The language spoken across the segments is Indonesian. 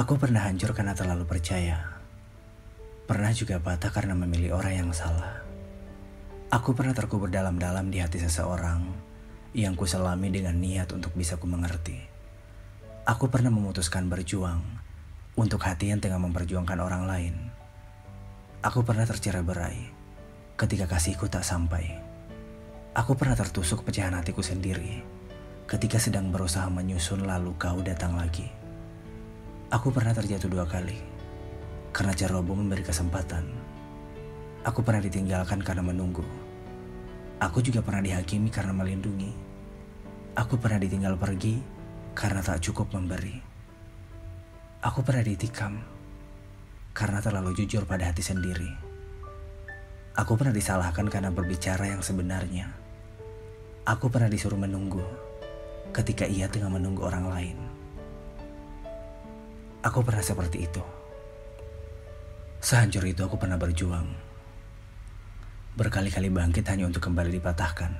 Aku pernah hancur karena terlalu percaya. Pernah juga patah karena memilih orang yang salah. Aku pernah terkubur dalam-dalam di hati seseorang yang kuselami dengan niat untuk bisa ku mengerti. Aku pernah memutuskan berjuang untuk hati yang tengah memperjuangkan orang lain. Aku pernah tercerai berai ketika kasihku tak sampai. Aku pernah tertusuk pecahan hatiku sendiri ketika sedang berusaha menyusun lalu kau datang lagi. Aku pernah terjatuh dua kali karena ceroboh memberi kesempatan. Aku pernah ditinggalkan karena menunggu. Aku juga pernah dihakimi karena melindungi. Aku pernah ditinggal pergi karena tak cukup memberi. Aku pernah ditikam karena terlalu jujur pada hati sendiri. Aku pernah disalahkan karena berbicara yang sebenarnya. Aku pernah disuruh menunggu ketika ia tengah menunggu orang lain. Aku pernah seperti itu. Sehancur itu aku pernah berjuang. Berkali-kali bangkit hanya untuk kembali dipatahkan.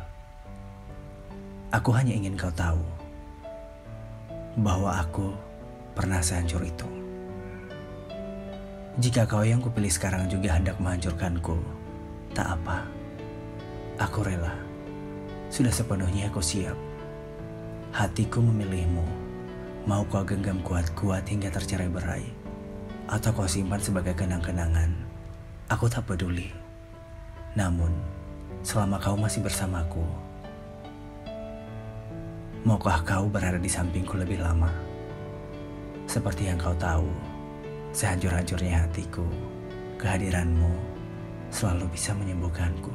Aku hanya ingin kau tahu bahwa aku pernah sehancur itu. Jika kau yang kupilih sekarang juga hendak menghancurkanku, tak apa. Aku rela. Sudah sepenuhnya aku siap. Hatiku memilihmu Mau kau genggam kuat-kuat hingga tercerai berai, atau kau simpan sebagai kenang-kenangan, aku tak peduli. Namun, selama kau masih bersamaku, maukah kau berada di sampingku lebih lama? Seperti yang kau tahu, sehancur-hancurnya hatiku, kehadiranmu selalu bisa menyembuhkanku.